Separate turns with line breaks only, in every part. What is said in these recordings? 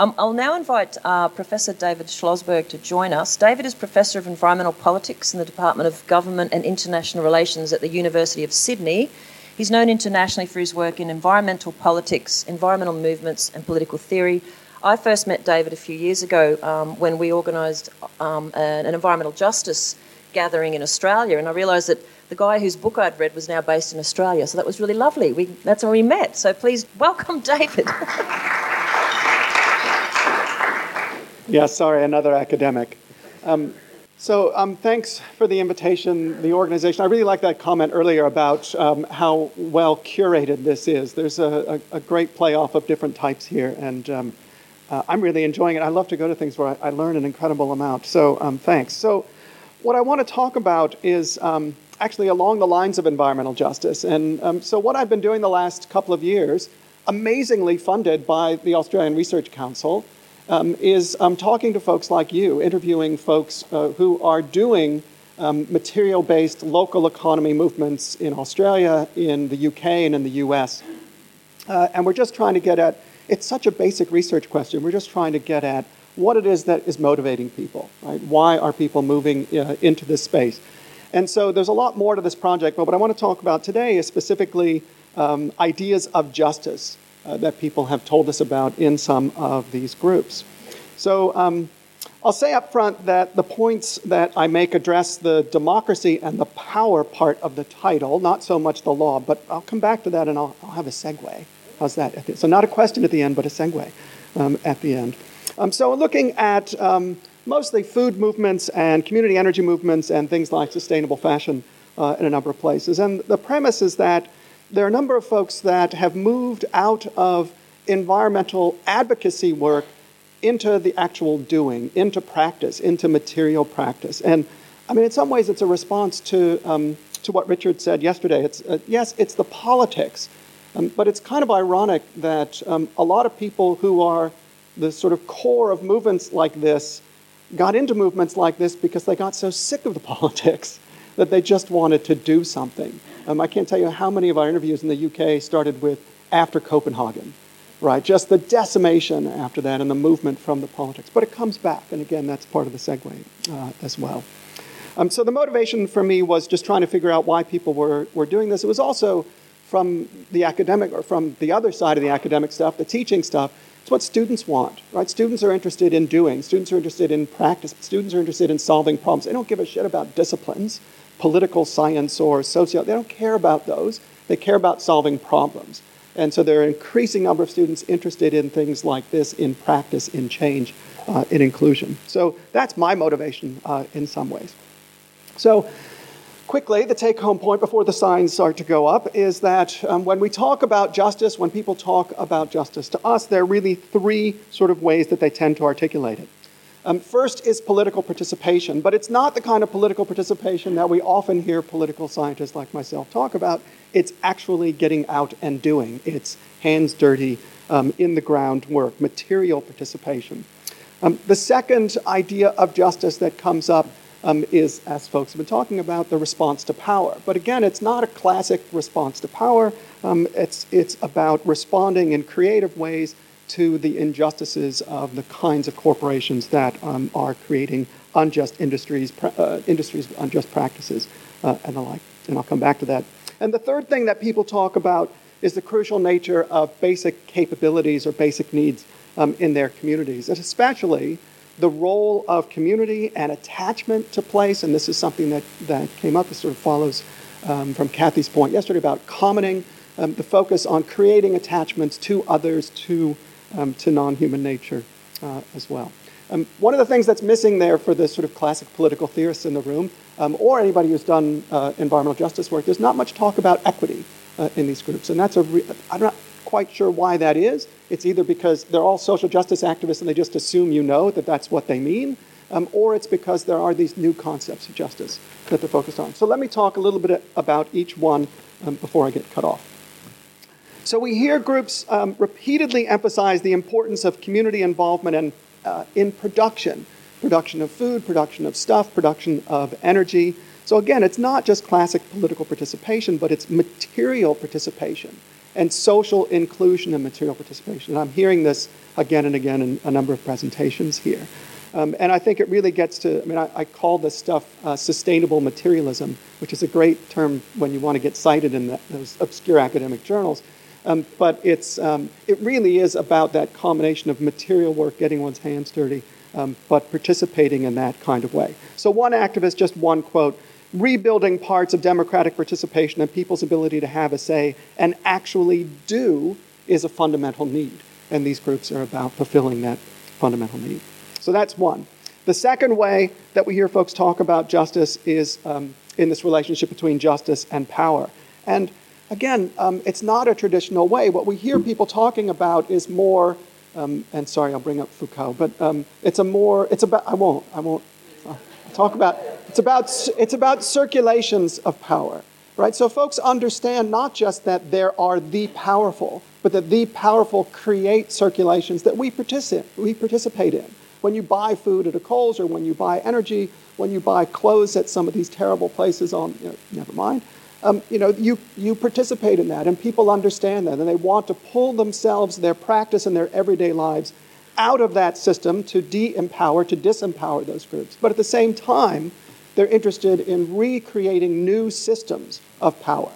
Um, I'll now invite uh, Professor David Schlosberg to join us. David is Professor of Environmental Politics in the Department of Government and International Relations at the University of Sydney. He's known internationally for his work in environmental politics, environmental movements, and political theory. I first met David a few years ago um, when we organised um, an, environmental justice gathering in Australia, and I realised that the guy whose book I'd read was now based in Australia, so that was really lovely. We, that's where we met. So please welcome David.
yeah, sorry, another academic. Um, so um, thanks for the invitation, the organization. I really like that comment earlier about um, how well curated this is. There's a, a, a, great playoff of different types here, and um, uh, I'm really enjoying it. I love to go to things where I, I learn an incredible amount. So um, thanks. So what I want to talk about is um, actually along the lines of environmental justice. And um, so, what I've been doing the last couple of years, amazingly funded by the Australian Research Council, um, is um, talking to folks like you, interviewing folks uh, who are doing um, material based local economy movements in Australia, in the UK, and in the US. Uh, and we're just trying to get at it's such a basic research question. We're just trying to get at what it is that is motivating people, right? Why are people moving uh, into this space? And so there's a lot more to this project, but what I want to talk about today is specifically um, ideas of justice uh, that people have told us about in some of these groups. So um, I'll say up front that the points that I make address the democracy and the power part of the title, not so much the law, but I'll come back to that and I'll, I'll have a segue. How's that? So, not a question at the end, but a segue um, at the end. Um, so, looking at um, mostly food movements and community energy movements and things like sustainable fashion uh, in a number of places. And the premise is that there are a number of folks that have moved out of environmental advocacy work into the actual doing, into practice, into material practice. And I mean, in some ways, it's a response to, um, to what Richard said yesterday. It's, uh, yes, it's the politics, um, but it's kind of ironic that um, a lot of people who are the sort of core of movements like this got into movements like this because they got so sick of the politics that they just wanted to do something. Um, I can't tell you how many of our interviews in the UK started with after Copenhagen, right? Just the decimation after that and the movement from the politics. But it comes back, and again, that's part of the segue uh, as well. Um, so the motivation for me was just trying to figure out why people were, were doing this. It was also from the academic or from the other side of the academic stuff, the teaching stuff, it's what students want, right? Students are interested in doing, students are interested in practice, students are interested in solving problems. They don't give a shit about disciplines, political science or socio. They don't care about those. They care about solving problems. And so there are an increasing number of students interested in things like this, in practice, in change, uh, in inclusion. So that's my motivation uh, in some ways. So quickly, the take home point before the signs start to go up is that um, when we talk about justice, when people talk about justice to us, there are really three sort of ways that they tend to articulate it. Um, first is political participation, but it's not the kind of political participation that we often hear political scientists like myself talk about. It's actually getting out and doing. It's hands dirty, um, in the ground work, material participation. Um, the second idea of justice that comes up um, is, as folks have been talking about, the response to power. But again, it's not a classic response to power. Um, it's, it's about responding in creative ways to the injustices of the kinds of corporations that um, are creating unjust industries, uh, industries with unjust practices, uh, and the like. And I'll come back to that. And the third thing that people talk about is the crucial nature of basic capabilities or basic needs um, in their communities, and especially the role of community and attachment to place, and this is something that, that came up, this sort of follows um, from Kathy's point yesterday about commoning, um, the focus on creating attachments to others, to, um, to non human nature uh, as well. Um, one of the things that's missing there for the sort of classic political theorists in the room, um, or anybody who's done uh, environmental justice work, there's not much talk about equity uh, in these groups. And that's a, re- I'm not quite sure why that is. It's either because they're all social justice activists and they just assume you know that that's what they mean, um, or it's because there are these new concepts of justice that they're focused on. So let me talk a little bit about each one um, before I get cut off. So we hear groups um, repeatedly emphasize the importance of community involvement and uh, in production, production of food, production of stuff, production of energy. So again, it's not just classic political participation, but it's material participation and social inclusion and material participation. And I'm hearing this again and again in a number of presentations here. Um, and I think it really gets to, I mean, I, I call this stuff uh, sustainable materialism, which is a great term when you want to get cited in the, those obscure academic journals. Um, but it's, um, it really is about that combination of material work, getting one's hands dirty, um, but participating in that kind of way. So, one activist, just one quote rebuilding parts of democratic participation and people's ability to have a say and actually do is a fundamental need. And these groups are about fulfilling that fundamental need. So that's one. The second way that we hear folks talk about justice is um, in this relationship between justice and power. And again, um, it's not a traditional way. What we hear people talking about is more, um, and sorry, I'll bring up Foucault, but um, it's a more, it's about, I won't, I won't I'll talk about, it's about, it's about circulations of power, right? So folks understand not just that there are the powerful, but that the powerful create circulations that we participate, we participate in. When you buy food at a Coles or when you buy energy, when you buy clothes at some of these terrible places on, you know, never mind, um, you know, you, you participate in that and people understand that and they want to pull themselves, their practice and their everyday lives out of that system to de-empower, to disempower those groups. But at the same time, they're interested in recreating new systems of power,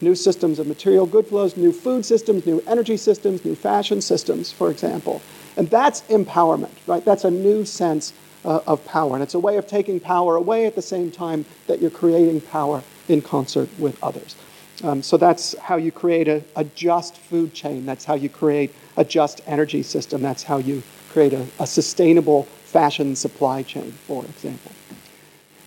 new systems of material good flows, new food systems, new energy systems, new fashion systems, for example. And that's empowerment, right? That's a new sense uh, of power. And it's a way of taking power away at the same time that you're creating power in concert with others. Um, so that's how you create a, a, just food chain. That's how you create a just energy system. That's how you create a, a sustainable fashion supply chain, for example.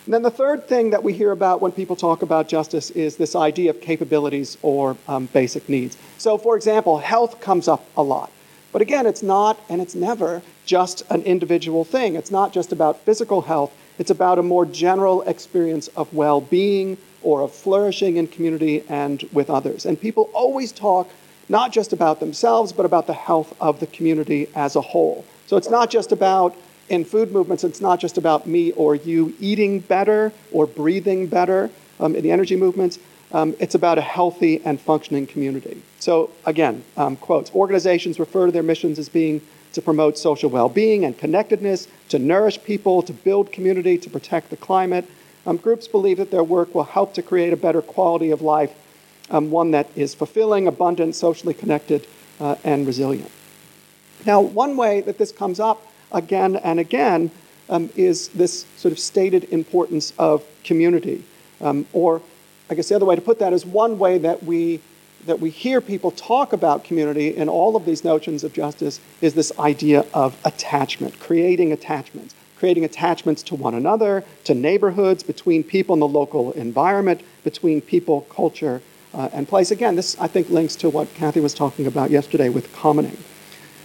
And then the third thing that we hear about when people talk about justice is this idea of capabilities or um, basic needs. So, for example, health comes up a lot. But again, it's not and it's never just an individual thing. It's not just about physical health, it's about a more general experience of well being or of flourishing in community and with others. And people always talk not just about themselves, but about the health of the community as a whole. So it's not just about, in food movements, it's not just about me or you eating better or breathing better um, in the energy movements. Um, it's about a healthy and functioning community. So, again, um, quotes organizations refer to their missions as being to promote social well being and connectedness, to nourish people, to build community, to protect the climate. Um, groups believe that their work will help to create a better quality of life, um, one that is fulfilling, abundant, socially connected, uh, and resilient. Now, one way that this comes up again and again um, is this sort of stated importance of community, um, or I guess the other way to put that is one way that we that we hear people talk about community in all of these notions of justice is this idea of attachment, creating attachments, creating attachments to one another, to neighborhoods, between people in the local environment, between people, culture, uh, and place. Again, this I think links to what Kathy was talking about yesterday with commoning.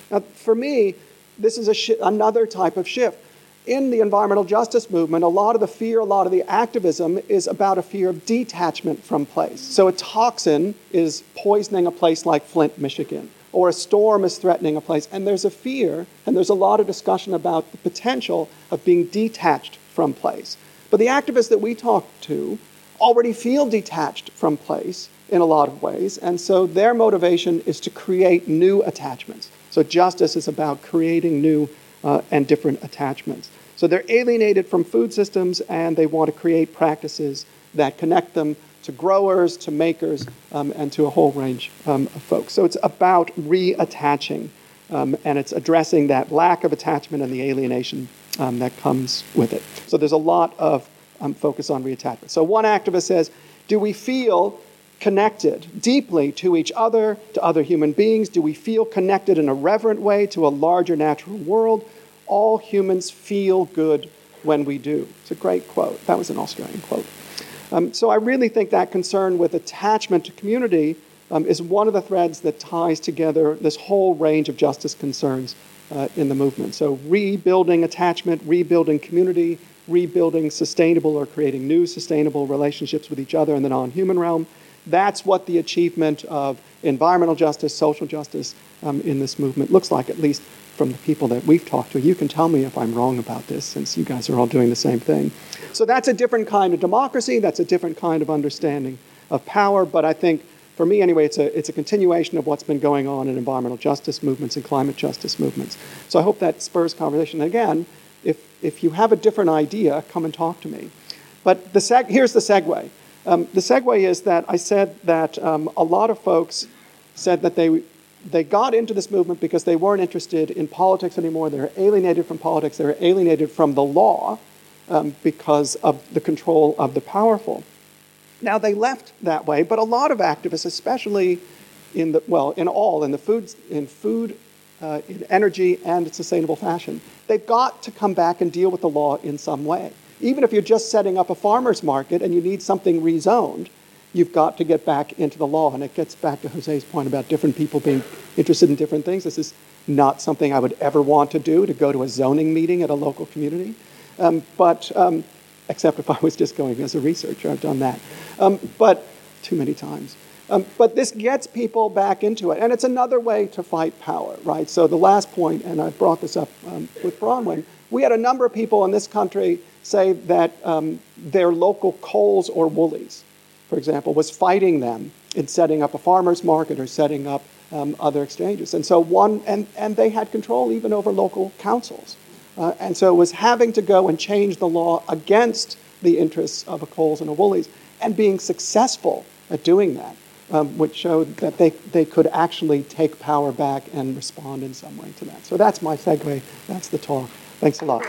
Now, for me, this is sh- another type of shift in the environmental justice movement, a lot of the fear, a lot of the activism is about a fear of detachment from place. So a toxin is poisoning a place like Flint, Michigan, or a storm is threatening a place, and there's a fear, and there's a lot of discussion about the potential of being detached from place. But the activists that we talk to already feel detached from place in a lot of ways, and so their motivation is to create new attachments. So justice is about creating new uh, and different attachments. So they're alienated from food systems and they want to create practices that connect them to growers, to makers, um, and to a whole range um, of folks. So it's about reattaching um, and it's addressing that lack of attachment and the alienation um, that comes with it. So there's a lot of um, focus on reattachment. So one activist says, Do we feel connected deeply to each other, to other human beings? Do we feel connected in a reverent way to a larger natural world? all humans feel good when we do. It's a great quote. That was an Australian quote. Um, so I really think that concern with attachment to community um, is one of the threads that ties together this whole range of justice concerns uh, in the movement. So rebuilding attachment, rebuilding community, rebuilding sustainable or creating new sustainable relationships with each other in the non human realm. That's what the achievement of environmental justice, social justice um, in this movement looks like, at least from the people that we've talked to. You can tell me if I'm wrong about this since you guys are all doing the same thing. So that's a different kind of democracy, that's a different kind of understanding of power, but I think for me anyway, it's a, it's a continuation of what's been going on in environmental justice movements and climate justice movements. So I hope that spurs conversation. Again, if, if you have a different idea, come and talk to me. But the seg- here's the segue. Um, the segue is that I said that um, a lot of folks said that they, they got into this movement because they weren't interested in politics anymore. They were alienated from politics. They were alienated from the law um, because of the control of the powerful. Now, they left that way, but a lot of activists, especially in the, well, in all, in the food, in food, uh, in energy, and sustainable fashion, they've got to come back and deal with the law in some way. Even if you're just setting up a farmer's market and you need something rezoned, you've got to get back into the law. And it gets back to Jose's point about different people being interested in different things. This is not something I would ever want to do, to go to a zoning meeting at a local community. Um, but um, except if I was just going as a researcher, I've done that. Um, but too many times. Um, but this gets people back into it. And it's another way to fight power, right? So the last point, and I brought this up um, with Bronwyn, we had a number of people in this country say that um, their local Coles or Woolies, for example, was fighting them in setting up a farmer's market or setting up um, other exchanges. And so one, and, and they had control even over local councils. Uh, and so it was having to go and change the law against the interests of a Coles and a Woolies and being successful at doing that, um, which showed that they, they could actually take power back and respond in some way to that. So that's my segue. That's the talk. Thanks a lot.